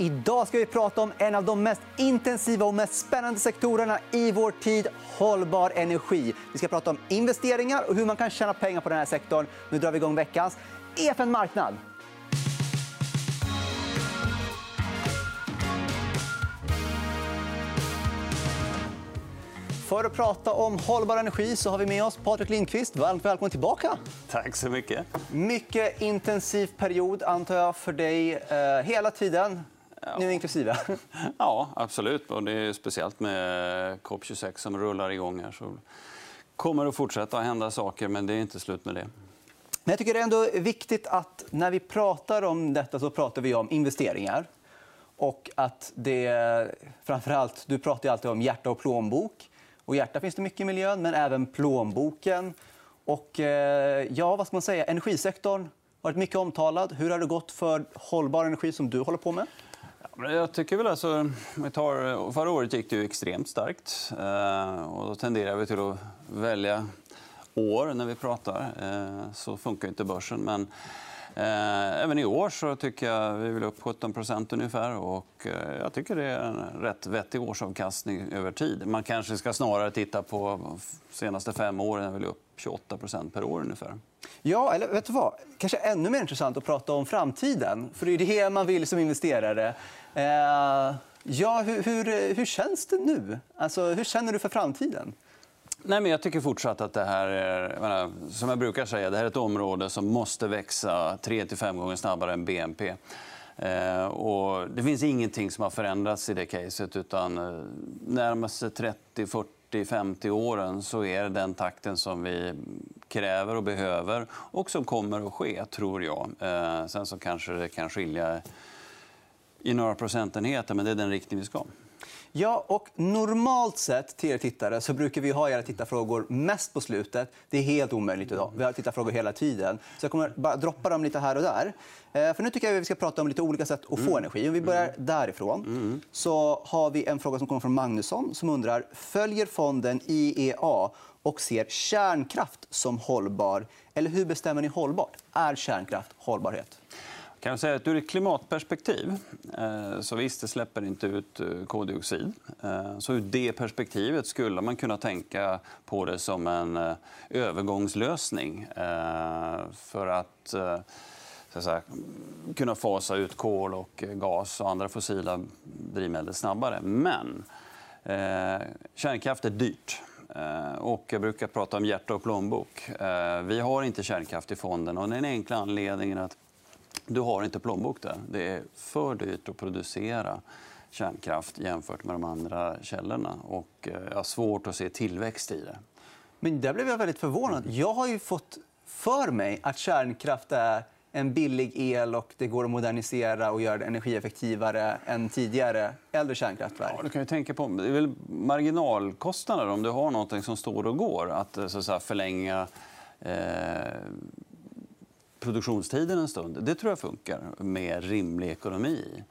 Idag ska vi prata om en av de mest intensiva och mest spännande sektorerna i vår tid, hållbar energi. Vi ska prata om investeringar och hur man kan tjäna pengar på den här sektorn. Nu drar vi igång veckans EFN Marknad. För att prata om hållbar energi så har vi med oss Patrik Lindqvist. Varmt välkommen tillbaka. Tack så mycket. Mycket intensiv period, antar jag, för dig eh, hela tiden, nu inklusive. Ja, absolut. Och det är speciellt med COP26 som rullar igång här. Så kommer att fortsätta hända saker, men det är inte slut med det. Men jag tycker det är ändå viktigt att när vi pratar om detta så pratar vi om investeringar. Och att det, framför allt, du pratar alltid om hjärta och plånbok. Och hjärta finns det mycket i miljön, men även plånboken. Och, eh, ja, vad ska man säga? Energisektorn har varit mycket omtalad. Hur har det gått för hållbar energi som du håller på med? Jag tycker väl alltså, vi tar, förra året gick det ju extremt starkt. Eh, och då tenderar vi till att välja år när vi pratar. Eh, så funkar inte börsen. Men Eh, även i år så tycker jag vi vill upp 17% ungefär. Och eh, jag tycker det är en rätt vettig årsavkastning över tid. Man kanske ska snarare titta på de senaste fem åren. Vi vill upp 28% per år ungefär. Ja, eller vet du vad? Kanske ännu mer intressant att prata om framtiden. För Det är det man vill som investerare. Eh, ja, hur, hur, hur känns det nu? Alltså, hur känner du för framtiden? Nej, men jag tycker fortsatt att det här är... Som jag brukar säga, det här är ett område som måste växa 3-5 gånger snabbare än BNP. Eh, och det finns ingenting som har förändrats i det caset. utan eh, närmaste 30, 40, 50 åren så är det den takten som vi kräver och behöver och som kommer att ske, tror jag. Eh, sen så kanske det kan skilja i några procentenheter, men det är den riktning vi ska. Ja, och normalt sett till er tittare så brukar vi ha era tittarfrågor mest på slutet. Det är helt omöjligt idag. Vi har tittarfrågor hela tiden. Så jag kommer bara droppa dem lite här och där. Eh, för nu tycker jag att vi ska prata om lite olika sätt att få mm. energi. Om vi börjar mm. därifrån mm. så har vi en fråga som kommer från Magnusson som undrar följer fonden IEA och ser kärnkraft som hållbar. Eller hur bestämmer ni hållbart? Är kärnkraft hållbarhet? Kan jag säga att ur ett klimatperspektiv eh, så visst, det släpper inte ut eh, koldioxid. Eh, så ur det perspektivet skulle man kunna tänka på det som en övergångslösning för att, att säga, kunna fasa ut kol, och gas och andra fossila drivmedel snabbare. Men kärnkraft är dyrt. Och jag brukar prata om hjärta och plånbok. Vi har inte kärnkraft i fonden. Och den enkla anledningen att du har inte plånbok där. Det är för dyrt att producera kärnkraft jämfört med de andra källorna. Och eh, jag har svårt att se tillväxt i det. Men där blev jag väldigt förvånad. Jag har ju fått för mig att kärnkraft är en billig el och det går att modernisera och göra det energieffektivare än tidigare äldre kärnkraftverk. Ja, du kan ju tänka på det är väl marginalkostnader om du har något som står och går. Att, så att säga, förlänga eh, produktionstiden en stund. Det tror jag funkar med rimlig ekonomi.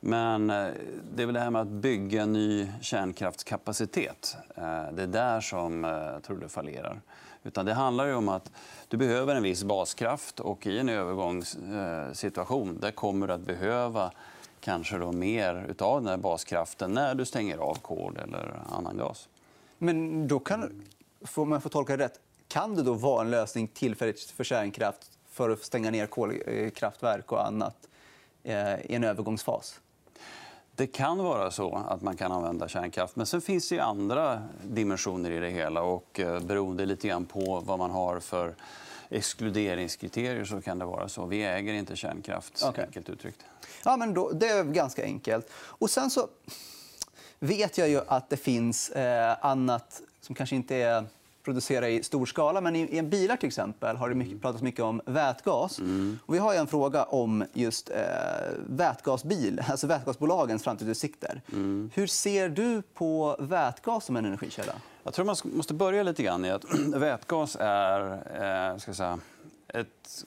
Men eh, det är väl det här med att bygga ny kärnkraftskapacitet. Eh, det är där som eh, jag tror det fallerar. Utan det handlar om att du behöver en viss baskraft och i en övergångssituation där kommer du att behöva kanske då mer av den här baskraften när du stänger av kol eller annan gas. Men då kan, om jag får tolka det rätt, kan det då vara en lösning tillfälligt för kärnkraft för att stänga ner kolkraftverk och annat eh, i en övergångsfas? Det kan vara så att man kan använda kärnkraft. Men sen finns det andra dimensioner i det hela. Och eh, beroende lite grann på vad man har för exkluderingskriterier så kan det vara så. Vi äger inte kärnkraft, okay. enkelt uttryckt. Ja, men då, det är ganska enkelt. Och sen så vet jag ju att det finns eh, annat som kanske inte är producera i stor skala. Men i, i bilar till exempel har det mycket, pratats mycket om vätgas. Mm. Och vi har en fråga om just eh, vätgasbil, alltså vätgasbolagens framtidsutsikter. Mm. Hur ser du på vätgas som en energikälla? Jag tror man måste börja lite grann i att vätgas är eh, ska säga, ett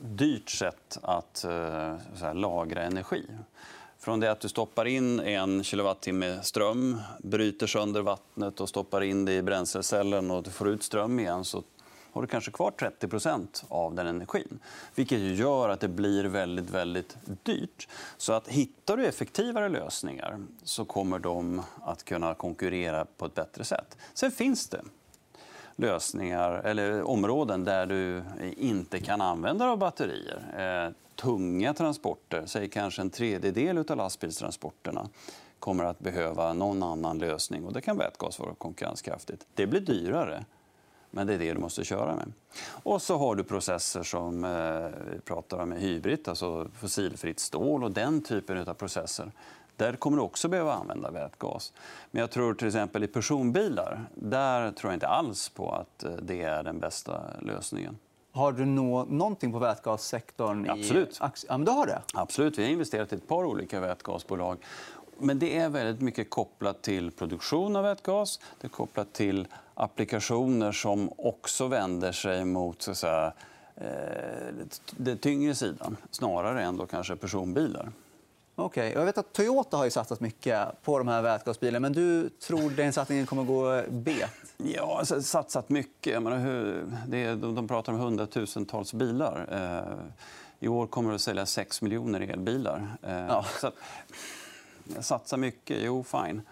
dyrt sätt att eh, lagra energi. Från det att du stoppar in en kilowattimme ström, bryter sönder vattnet och stoppar in det i bränslecellen och du får ut ström igen så har du kanske kvar 30% av den energin. Vilket gör att det blir väldigt, väldigt dyrt. Så att hittar du effektivare lösningar så kommer de att kunna konkurrera på ett bättre sätt. Sen finns det lösningar eller områden där du inte kan använda dig av batterier. Eh, tunga transporter, säg kanske en tredjedel av lastbilstransporterna kommer att behöva någon annan lösning. och Det kan vätgas vara konkurrenskraftigt. Det blir dyrare, men det är det du måste köra med. Och så har du processer som eh, vi pratar om med hybrid, alltså fossilfritt stål och den typen av processer. Där kommer du också behöva använda vätgas. Men jag tror till exempel i personbilar, där tror jag inte alls på att eh, det är den bästa lösningen. Har du nå någonting på vätgassektorn? Absolut. I... Ja, men du har det. Absolut. Vi har investerat i ett par olika vätgasbolag. Men det är väldigt mycket kopplat till produktion av vätgas. Det är kopplat till applikationer som också vänder sig mot så att säga, eh, den tyngre sidan snarare än då kanske personbilar. Okay. Jag vet att Toyota har ju satsat mycket på de här vätgasbilarna. Men du tror den satsningen kommer att gå bet? Ja, alltså, satsat mycket. Jag menar, hur, det är, de pratar om hundratusentals bilar. Eh, I år kommer det att säljas 6 miljoner elbilar. Eh, ja. så satsa mycket, jo fine.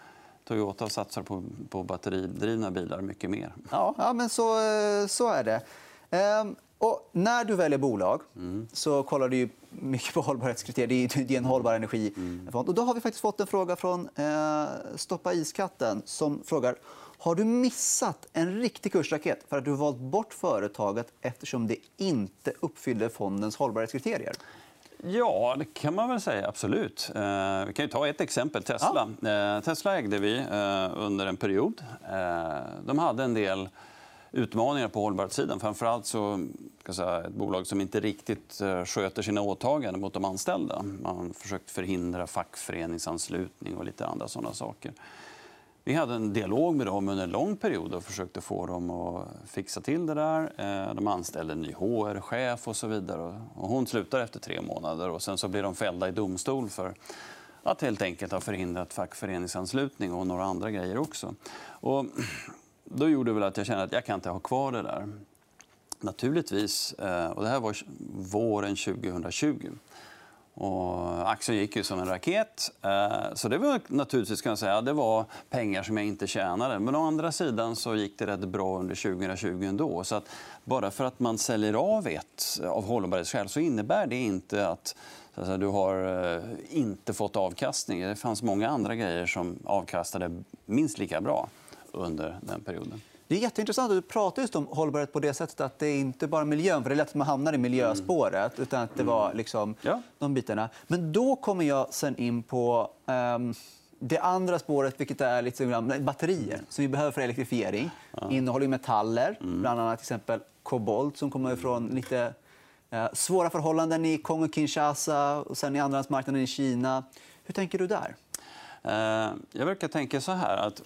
Toyota satsar på, på batteridrivna bilar mycket mer. Ja, ja men så, så är det. Ehm, och när du väljer bolag mm. så kollar du mycket på hållbarhetskriterier. Det är en hållbar energi. Mm. Och då har vi faktiskt fått en fråga från eh, Stoppa iskatten som frågar har du missat en riktig kursraket för att du valt bort företaget eftersom det inte uppfyller fondens hållbarhetskriterier? Ja, det kan man väl säga. Absolut. Eh, vi kan ta ett exempel. Tesla. Ja. Eh, Tesla ägde vi eh, under en period. De hade en del utmaningar på hållbarhetssidan. Framförallt så, ska säga, ett bolag som inte riktigt eh, sköter sina åtaganden mot de anställda. Man har försökt förhindra fackföreningsanslutning och lite andra sådana saker. Vi hade en dialog med dem under en lång period och försökte få dem att fixa till det där. Eh, de anställde en ny HR-chef och så vidare. Och hon slutar efter tre månader och sen så blir de fällda i domstol för att helt enkelt ha förhindrat fackföreningsanslutning och några andra grejer också. Och då gjorde det väl att jag kände att jag kan inte ha kvar det där. Naturligtvis, eh, och det här var våren 2020. Och aktien gick ju som en raket. Eh, så det var naturligtvis kan jag säga, det var pengar som jag inte tjänade. Men å andra sidan så gick det rätt bra under 2020 ändå. Så att bara för att man säljer av ett av hållbarhetsskäl så innebär det inte att, att säga, du har eh, inte fått avkastning. Det fanns många andra grejer som avkastade minst lika bra under den perioden. Det är jätteintressant. Du pratar just om hållbarhet på det sättet att det är inte bara miljön, för det är lätt att man hamnar i miljöspåret, utan att det var mm. liksom ja. de bitarna. Men då kommer jag sen in på um, det andra spåret, vilket är liksom batterier som vi behöver för elektrifiering. Ja. innehåller metaller, mm. bland annat till exempel kobolt som kommer från lite uh, svåra förhållanden i Kongo-Kinshasa och sen i andrahandsmarknaden i Kina. Hur tänker du där? Uh, jag brukar tänka så här att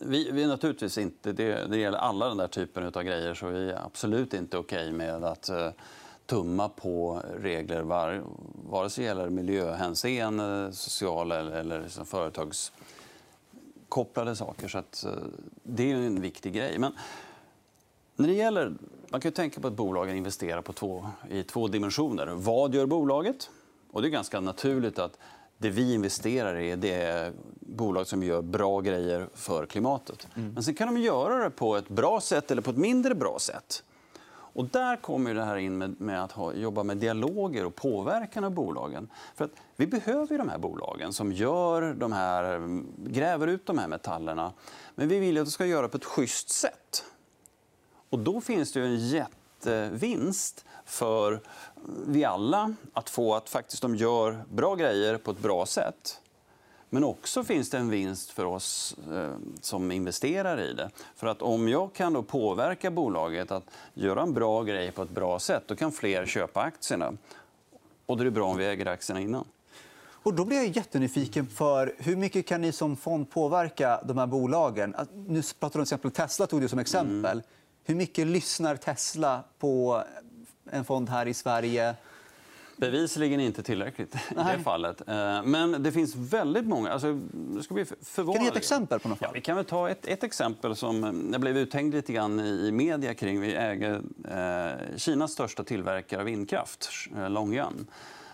vi, vi är naturligtvis inte, det, det gäller alla den där typen av grejer så vi är absolut inte okej okay med att uh, tumma på regler var, vare sig det gäller miljöhänseende, sociala eller, eller liksom företagskopplade saker. Så att, uh, det är en viktig grej. Men när det gäller, man kan tänka på att bolagen investerar på två, i två dimensioner. Vad gör bolaget? Och det är ganska naturligt att det vi investerar i det är bolag som gör bra grejer för klimatet. Mm. Men sen kan de göra det på ett bra sätt eller på ett mindre bra sätt. Och där kommer det här in med, med att ha, jobba med dialoger och påverkan av bolagen. För att vi behöver de här bolagen som gör de här, gräver ut de här metallerna. Men vi vill att de ska göra det på ett schysst sätt. Och då finns det en jättevinst för vi alla att få att faktiskt de gör bra grejer på ett bra sätt. Men också finns det en vinst för oss eh, som investerar i det. För att om jag kan då påverka bolaget att göra en bra grej på ett bra sätt, då kan fler köpa aktierna. Och då är det bra om vi äger aktierna innan. Och då blir jag jättenyfiken för hur mycket kan ni som fond påverka de här bolagen? Nu pratar du om exempel Tesla tog du som exempel. Mm. Hur mycket lyssnar Tesla på en fond här i Sverige? Bevisligen inte tillräckligt i det fallet. Eh, men det finns väldigt många... Alltså, det ska bli. Kan du ge ett exempel på något fall? Ja, vi kan väl ta ett, ett exempel som eh, jag blev uthängd lite grann i media kring. Vi äger eh, Kinas största tillverkare av vindkraft, eh, Longyan.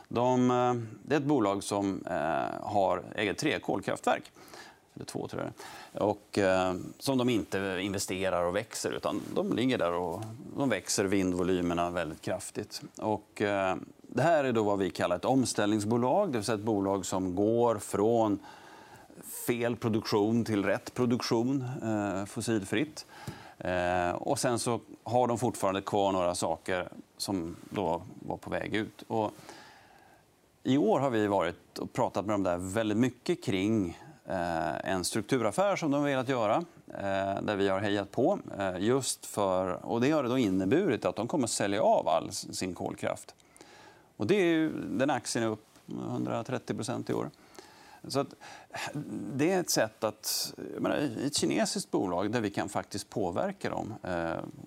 De, det är ett bolag som eh, har, äger tre kolkraftverk. Eller två, tror jag. Och, eh, som de inte investerar och växer, utan de ligger där och de växer vindvolymerna väldigt kraftigt. Och, eh, det här är då vad vi kallar ett omställningsbolag, det vill säga ett bolag som går från fel produktion till rätt produktion eh, fossilfritt. Eh, och sen så har de fortfarande kvar några saker som då var på väg ut. Och I år har vi varit och pratat med dem där väldigt mycket kring Eh, en strukturaffär som de har velat göra, eh, där vi har hejat på. Eh, just för, och det har då inneburit att de kommer att sälja av all sin kolkraft. Och det är ju, den aktien är upp 130% i år. Så att, det är ett sätt att... Menar, ett kinesiskt bolag där vi kan faktiskt påverka dem.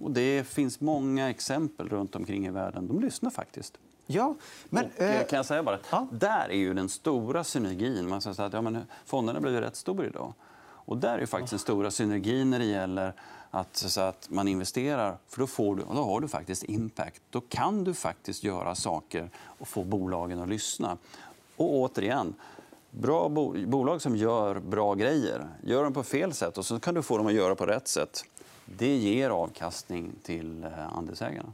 Och det finns många exempel runt omkring i världen. De lyssnar faktiskt. Ja, men... Och, eh, kan jag säga bara, ja. Där är ju den stora synergin. Man säger att ja, men fonderna blir rätt stora idag. Och där är faktiskt den stora synergin när det gäller att, så att man investerar. För då, får du, då har du faktiskt impact. Då kan du faktiskt göra saker och få bolagen att lyssna. Och återigen, bra bo bolag som gör bra grejer, gör dem på fel sätt och så kan du få dem att göra på rätt sätt. Det ger avkastning till eh, andelsägarna.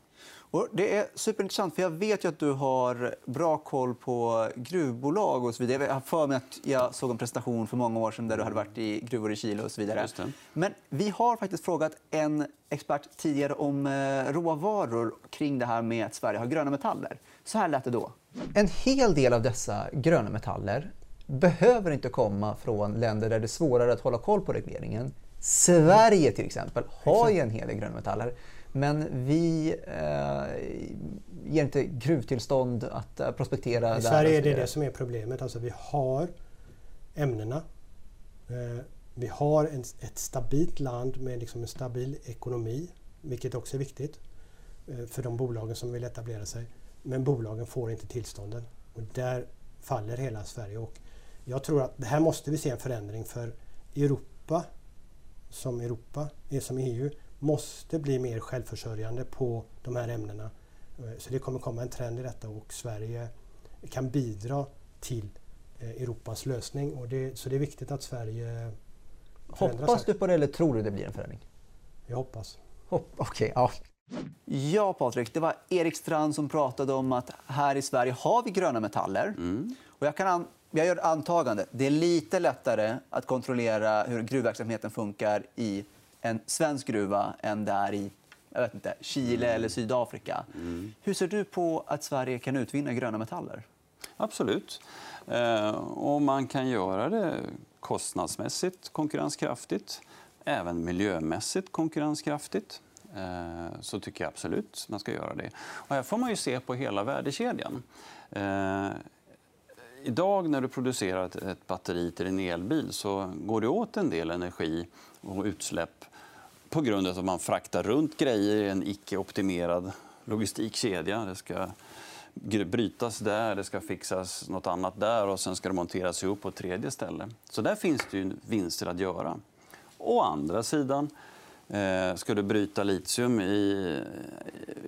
Och det är superintressant, för jag vet ju att du har bra koll på gruvbolag och så vidare. Jag har för mig att jag såg en presentation för många år sedan där du hade varit i gruvor i Chile och så vidare. Men vi har faktiskt frågat en expert tidigare om eh, råvaror kring det här med att Sverige har gröna metaller. Så här lät det då. En hel del av dessa gröna metaller behöver inte komma från länder där det är svårare att hålla koll på regleringen. Sverige till exempel har ju en hel del gröna metaller. Men vi eh, ger inte gruvtillstånd att eh, prospektera. I Sverige är det det som är problemet. Alltså vi har ämnena. Eh, vi har en, ett stabilt land med liksom en stabil ekonomi, vilket också är viktigt eh, för de bolagen som vill etablera sig. Men bolagen får inte tillstånden. Och där faller hela Sverige. Och jag tror att det här måste vi se en förändring för Europa som Europa, som EU, måste bli mer självförsörjande på de här ämnena. Eh, så det kommer komma en trend i detta och Sverige kan bidra till eh, Europas lösning. Och det, så det är viktigt att Sverige Hoppas du på det eller tror du det blir en förändring? Jag hoppas. Hopp, okay, ja. Ja, Patrik, det var Erik Strand som pratade om att här i Sverige har vi gröna metaller. Mm. Och jag, kan jag gör antagande. Det är lite lättare att kontrollera hur gruvverksamheten funkar i en svensk gruva än där i jag vet inte, Chile mm. eller Sydafrika. Mm. Hur ser du på att Sverige kan utvinna gröna metaller? Absolut. Eh, och man kan göra det kostnadsmässigt konkurrenskraftigt, även miljömässigt konkurrenskraftigt. Eh, så tycker jag absolut man ska göra det. Och här får man ju se på hela värdekedjan. Eh, idag när du producerar ett batteri till en elbil så går det åt en del energi och utsläpp på grund av att man fraktar runt grejer i en icke-optimerad logistikkedja. Det ska brytas där, det ska fixas nåt annat där och sen ska det monteras ihop på ett tredje ställe. Så där finns det ju vinster att göra. Å andra sidan, eh, ska du bryta litium i,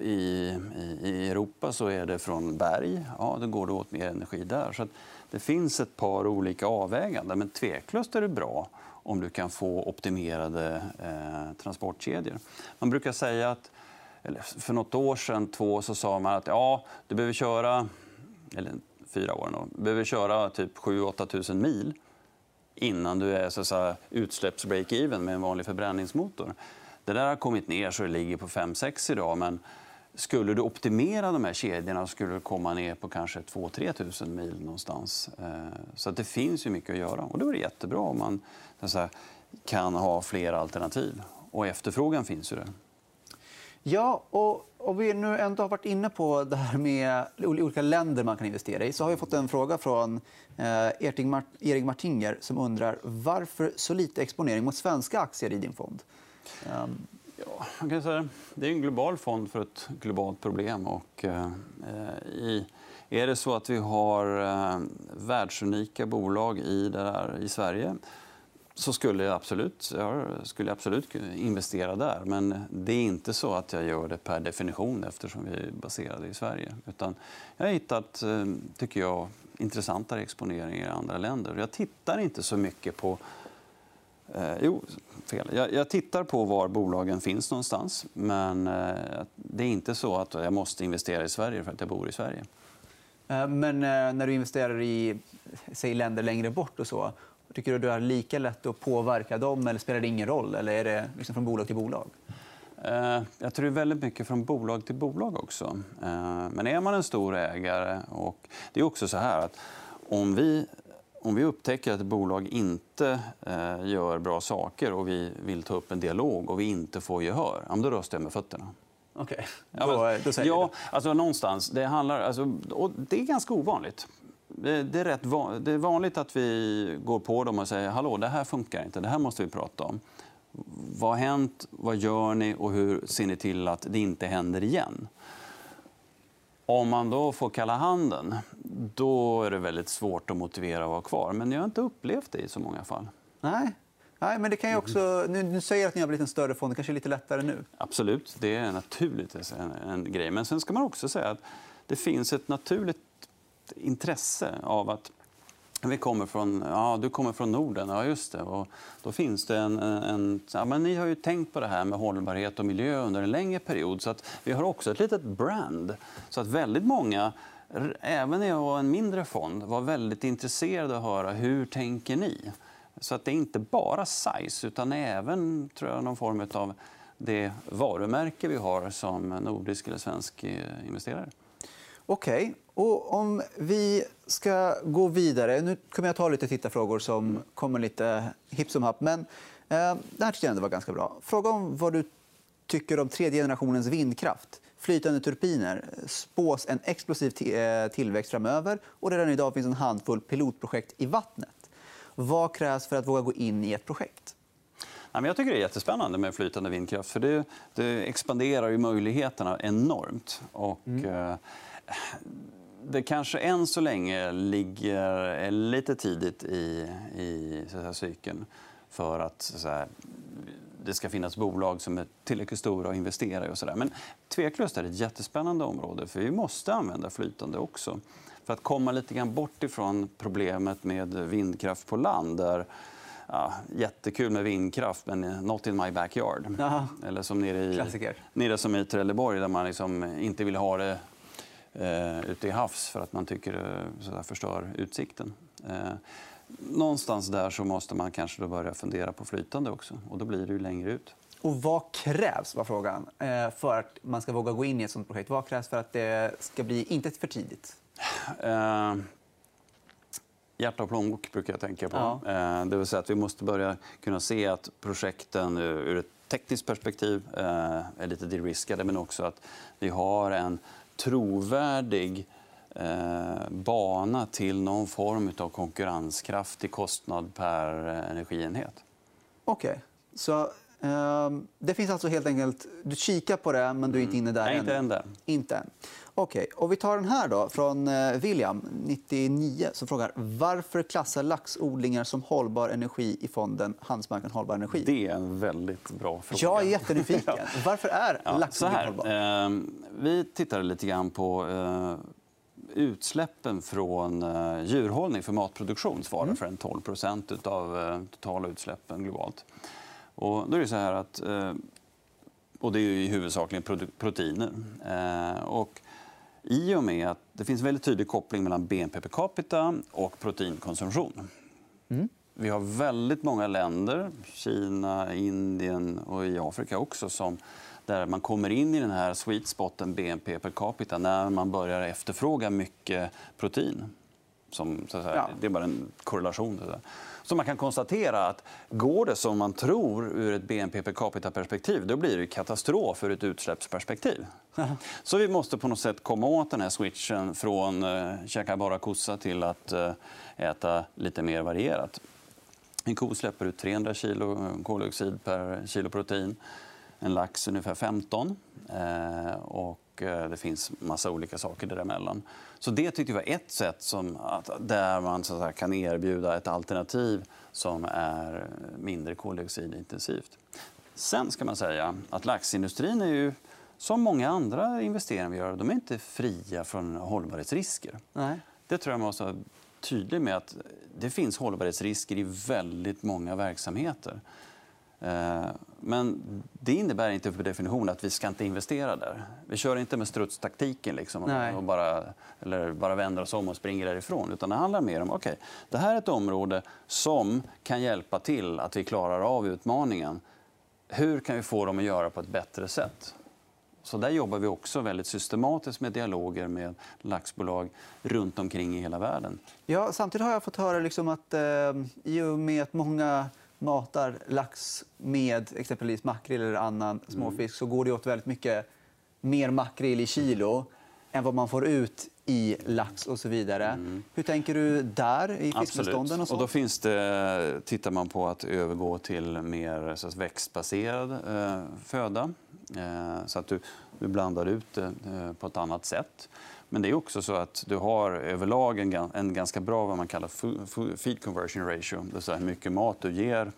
i, i Europa så är det från berg. Ja, då går det åt mer energi där. Så det finns ett par olika avväganden, men tveklöst är det bra om du kan få optimerade eh, transportkedjor. Man brukar säga att eller för nåt år sedan, två, så sa man att ja, du behöver köra, eller fyra år, du behöver köra typ 7 8 000 mil innan du är så att utsläpps break-even med en vanlig förbränningsmotor. Det där har kommit ner så det ligger på 5-6 idag. Men skulle du optimera de här kedjorna skulle du komma ner på kanske 2-3 000 mil någonstans. Eh, så det finns ju mycket att göra. Och då är det jättebra om man säga, kan ha fler alternativ. Och efterfrågan finns ju där. Ja, och om vi nu ändå har varit inne på det här med olika länder man kan investera i så har vi fått en fråga från eh, Erik Martinger som undrar varför så lite exponering mot svenska aktier i din fond. Um... Ja, man kan säga, det är en global fond för ett globalt problem. Och, eh, i, Är det så att vi har eh, världsunika bolag i, det där, i Sverige så skulle jag, absolut, jag skulle absolut investera där. Men det är inte så att jag gör det per definition eftersom vi är baserade i Sverige. Utan jag har hittat, eh, tycker jag, intressantare exponeringar i andra länder. Jag tittar inte så mycket på Eh, jo, fel. Jag, jag, tittar på var bolagen finns någonstans. Men eh, det är inte så att jag måste investera i Sverige för att jag bor i Sverige. Eh, men eh, när du investerar i säg, länder längre bort och så, tycker du att du har lika lätt att påverka dem eller spelar det ingen roll? Eller är det liksom från bolag till bolag? Eh, jag tror det är väldigt mycket från bolag till bolag också. Men är man en stor ägare... och Det är också så här att om vi om vi upptäcker att ett bolag inte eh, gör bra saker och vi vill ta upp en dialog och vi inte får gehör, då röstar jag med fötterna. Okej. Okay. Ja, då, då ja, alltså någonstans. Det, handlar, alltså, och det är ganska ovanligt. Det, det är, rätt van, det är vanligt att vi går på dem och säger hallå, det här funkar inte, det här måste vi prata om. Vad har hänt? Vad gör ni? Och hur ser ni till att det inte händer igen? Om man då får kalla handen, då är det väldigt svårt att motivera att vara kvar. Men jag har inte upplevt det i så många fall. Nej. Nej, men det kan ju också... Nu, nu säger att ni har blivit en större fond. Det kanske är lite lättare nu? Absolut. Det är naturligtvis en, en grej. Men sen ska man också säga att det finns ett naturligt intresse av att vi kommer från, ja, du kommer från Norden. Ja, just det. Och då finns det en, en ja, men ni har ju tänkt på det här med hållbarhet och miljö under en längre period. Så att vi har också ett litet brand. Så att väldigt många, även i jag en mindre fond, var väldigt intresserade av att höra hur tänker ni? Så att det är inte bara size, utan även tror jag, någon form av det varumärke vi har som nordisk eller svensk eh, investerare. Okej. Okay. Och om vi ska gå vidare... Nu kommer jag ta lite tittarfrågor som kommer lite hipp som happ. Men eh, det här tycker jag ändå var ganska bra. Fråga om vad du tycker om tredje generationens vindkraft. Flytande turbiner spås en explosiv eh, tillväxt framöver och redan idag finns en handfull pilotprojekt i vattnet. Vad krävs för att våga gå in i ett projekt? Jag tycker det är jättespännande med flytande vindkraft. för Det, det expanderar ju möjligheterna enormt. Och, mm. Det kanske än så länge ligger lite tidigt i, i så här, cykeln för att, så här, det ska finnas bolag som är tillräckligt stora att investera i. Och så där. Men tveklöst är det ett jättespännande område. för Vi måste använda flytande också. För att komma lite grann bort ifrån problemet med vindkraft på land. Där, ja, jättekul med vindkraft, men not in my backyard. Aha. Eller som nere i, nere som i Trelleborg, där man liksom inte vill ha det eh, ute i havs för att man tycker det så förstör utsikten. Eh, någonstans där så måste man kanske då börja fundera på flytande också. Och då blir det längre ut. Och vad krävs, var frågan, eh, för att man ska våga gå in i ett sånt projekt? Vad krävs för att det ska bli inte för tidigt? Eh, hjärta och plånbok brukar jag tänka på. Ja. Eh, det vill säga att vi måste börja kunna se att projekten ur ett tekniskt perspektiv eh, är lite de-riskade men också att vi har en trovärdig eh, bana till någon form av konkurrenskraftig kostnad per eh, energienhet. Okej. Okay. Så eh, det finns alltså helt enkelt... Du kikar på det, men du är inte inne där Nej, inte än. Där. Inte än. Okay. Och vi tar den här då, från eh, William, 99, som frågar varför klassar laxodlingar som hållbar energi i fonden Handelsbanken Hållbar energi. Det är en väldigt bra fråga. Jag är jättenyfiken. Varför är ja, laxodling hållbar? Eh, vi tittade lite grann på eh, utsläppen från eh, djurhållning för matproduktion svarar mm. för en 12% av eh, totala utsläppen globalt. Och då är det så här att och det är ju huvudsakligen proteiner. Och i och med att det finns en väldigt tydlig koppling mellan BNP per capita och proteinkonsumtion. Mm. Vi har väldigt många länder, Kina, Indien och i Afrika också som, där man kommer in i den här sweet spoten BNP per capita när man börjar efterfråga mycket protein. Som, så säga, ja. Det är bara en korrelation. Så, så man kan konstatera att går det som man tror ur ett BNP per capita-perspektiv då blir det katastrof ur ett utsläppsperspektiv. Så vi måste på något sätt komma åt den här switchen från eh, käka bara kossa till att eh, äta lite mer varierat. En ko släpper ut 300 kilo koldioxid per kilo protein. En lax ungefär 15. Eh, och eh, det finns massa olika saker däremellan. Så det tyckte vi var ett sätt som, att, där man så att kan erbjuda ett alternativ som är mindre koldioxidintensivt. Sen ska man säga att laxindustrin är ju som många andra investeringar vi gör, de är inte fria från hållbarhetsrisker. Nej. Det tror jag man måste vara tydlig med. att Det finns hållbarhetsrisker i väldigt många verksamheter. Eh, men det innebär inte per definition att vi ska inte investera där. Vi kör inte med strutstaktiken liksom, och bara, eller bara vänder oss om och springer därifrån. Utan det handlar mer om okay, det här är ett område som kan hjälpa till att vi klarar av utmaningen. Hur kan vi få dem att göra på ett bättre sätt? Så där jobbar vi också väldigt systematiskt med dialoger med laxbolag runt omkring i hela världen. Ja, samtidigt har jag fått höra liksom att eh, i och med att många matar lax med exempelvis makrill eller annan småfisk så går det åt väldigt mycket mer makrill i kilo än vad man får ut i lax och så vidare. Mm. Hur tänker du där i fiskbestånden? Och så? Och då finns det, tittar man på att övergå till mer så växtbaserad eh, föda. Eh, så att du, du blandar ut det eh, på ett annat sätt. Men det är också så att du har överlag en, en ganska bra vad man kallar feed conversion ratio. Det vill säga hur mycket mat du ger,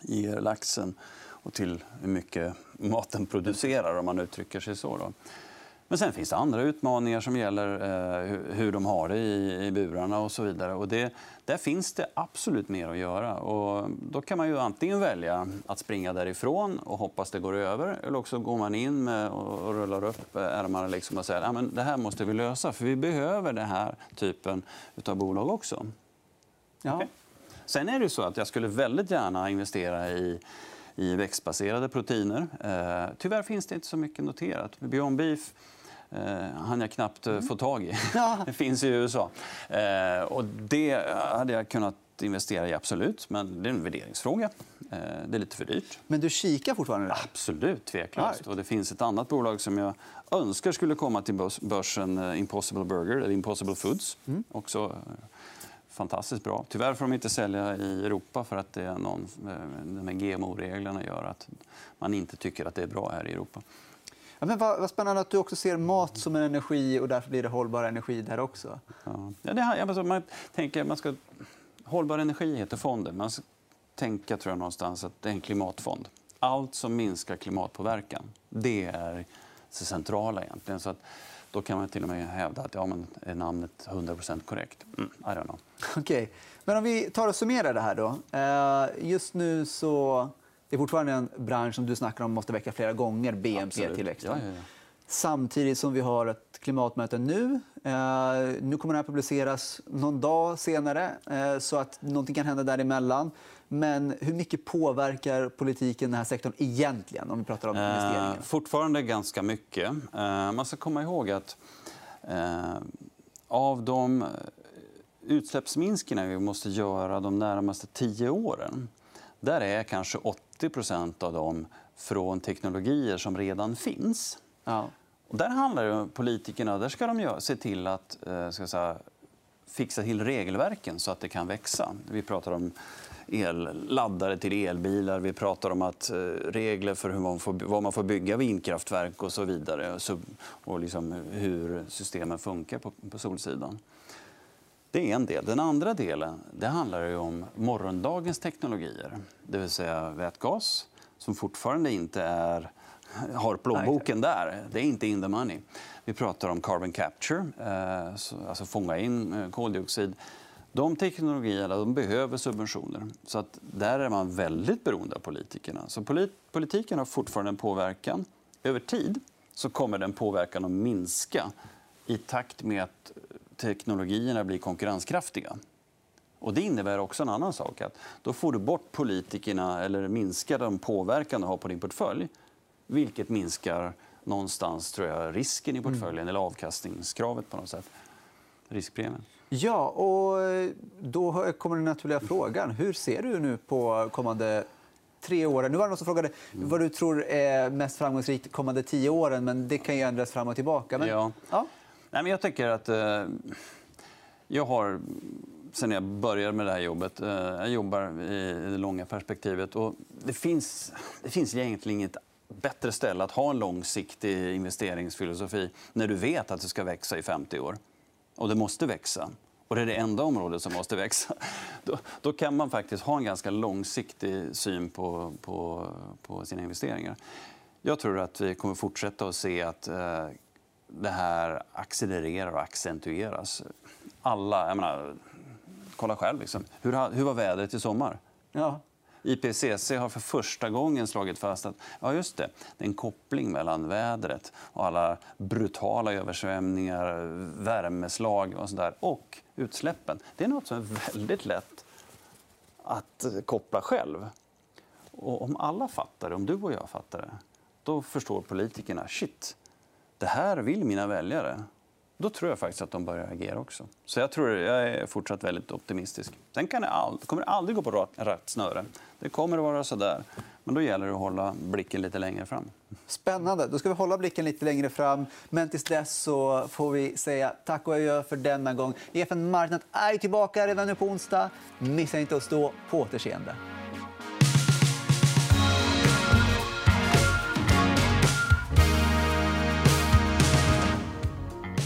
ger laxen och till hur mycket maten producerar om man uttrycker sig så. Då. Men sen finns det andra utmaningar som gäller eh, hur de har det i, i burarna och så vidare. Och det, där finns det absolut mer att göra. Och då kan man ju antingen välja att springa därifrån och hoppas det går över eller också går man in med och, och rullar upp ärmarna liksom och säger att det här måste vi lösa för vi behöver den här typen av bolag också. Ja. Okay. Sen är det så att jag skulle väldigt gärna investera i i växtbaserade proteiner. Eh, tyvärr finns det inte så mycket noterat. Beyond Beef eh, hann jag knappt eh, få tag i. Ja. Det finns i USA. Eh, och det hade jag kunnat investera i, absolut. Men det är en värderingsfråga. Eh, det är lite för dyrt. Men du kikar fortfarande? Där. Absolut, tveklöst. Och det finns ett annat bolag som jag önskar skulle komma till börsen, Impossible Burger, eller Impossible Foods. Mm. Också fantastiskt bra. Tyvärr får de inte sälja i Europa för att det är någon, de här GMO-reglerna gör att man inte tycker att det är bra här i Europa. Ja, men vad, vad, spännande att du också ser mat som en energi och därför blir det hållbar energi där också. Ja. Ja, det, alltså, man tänker, man ska, hållbar energi heter fonden. Man ska tänka tror jag, någonstans att det är en klimatfond. Allt som minskar klimatpåverkan, det är det centrala egentligen. Så att, då kan man till och med hävda att ja, men är namnet 100 korrekt. Mm, I don't know. Okay. Men om vi tar och summerar det här då. Eh, just nu så det är fortfarande en bransch som du snackar om måste väcka flera gånger BNP-tillväxten. Ja, ja, ja. Samtidigt som vi har ett klimatmöte nu. Eh, nu kommer det här publiceras någon dag senare, eh, så att någonting kan hända däremellan. Men hur mycket påverkar politiken den här sektorn egentligen? om vi pratar om investeringar? Eh, fortfarande ganska mycket. Eh, man ska komma ihåg att eh, av de utsläppsminskningar vi måste göra de närmaste tio åren där är kanske 80% av dem från teknologier som redan finns. Ja. Och där handlar det om politikerna där ska de se till att eh, ska säga, fixa till regelverken så att det kan växa. Vi pratar om elladdare till elbilar. Vi pratar om att eh, regler för hur man får, var man får bygga vindkraftverk och så vidare. Och liksom hur systemen funkar på, på solsidan. Det är en del. Den andra delen det handlar om morgondagens teknologier. Det vill säga vätgas, som fortfarande inte är, har plånboken där. Det är inte in the money. Vi pratar om carbon capture, eh, alltså fånga in eh, koldioxid. De teknologierna de behöver subventioner. Så att där är man väldigt beroende av politikerna. Så politiken har fortfarande en påverkan. Över tid så kommer den påverkan att minska i takt med att teknologierna blir konkurrenskraftiga. Och det innebär också en annan sak. att Då får du bort politikerna eller minskar den påverkan du har på din portfölj. Vilket minskar någonstans tror jag, risken i mm. portföljen mm. eller avkastningskravet på något sätt. Riskpremien. Ja, och då kommer den naturliga frågan. Hur ser du nu på kommande tre åren? Nu var det någon som frågade mm. vad du tror är mest framgångsrikt kommande tio åren, men det kan ju ändras fram och tillbaka. Men, ja. ja. Nej, men jag tycker att... Eh, jag har, sen jag började med det här jobbet... Eh, jag jobbar i, i det långa perspektivet. Och det, finns, det finns egentligen inget bättre ställe att ha en långsiktig investeringsfilosofi när du vet att det ska växa i 50 år. Och det måste växa. Och det är det enda området som måste växa. Då, då kan man faktiskt ha en ganska långsiktig syn på, på, på sina investeringar. Jag tror att vi kommer fortsätta att se att eh, det här accelererar och accentueras. Alla, jag menar, kolla själv. Liksom. Hur, hur var vädret i sommar? Ja. IPCC har för första gången slagit fast att ja, just det, det är en koppling mellan vädret och alla brutala översvämningar, värmeslag och, sådär, och utsläppen. Det är något som är väldigt lätt att koppla själv. Och om alla fattar det, om du och jag fattar det, då förstår politikerna shit, det här vill mina väljare. Då tror jag faktiskt att de börjar agera också. Så jag, tror, jag är fortsatt väldigt optimistisk. Sen kan det, all, kommer det aldrig gå på rätt snöre. Det kommer att vara så där. Men då gäller det att hålla blicken lite längre fram. Spännande. Då ska vi hålla blicken lite längre fram. Men tills dess så får vi säga tack och adjö för denna gång. EFN Marknad är tillbaka redan nu på onsdag. Missa inte oss då. På återseende.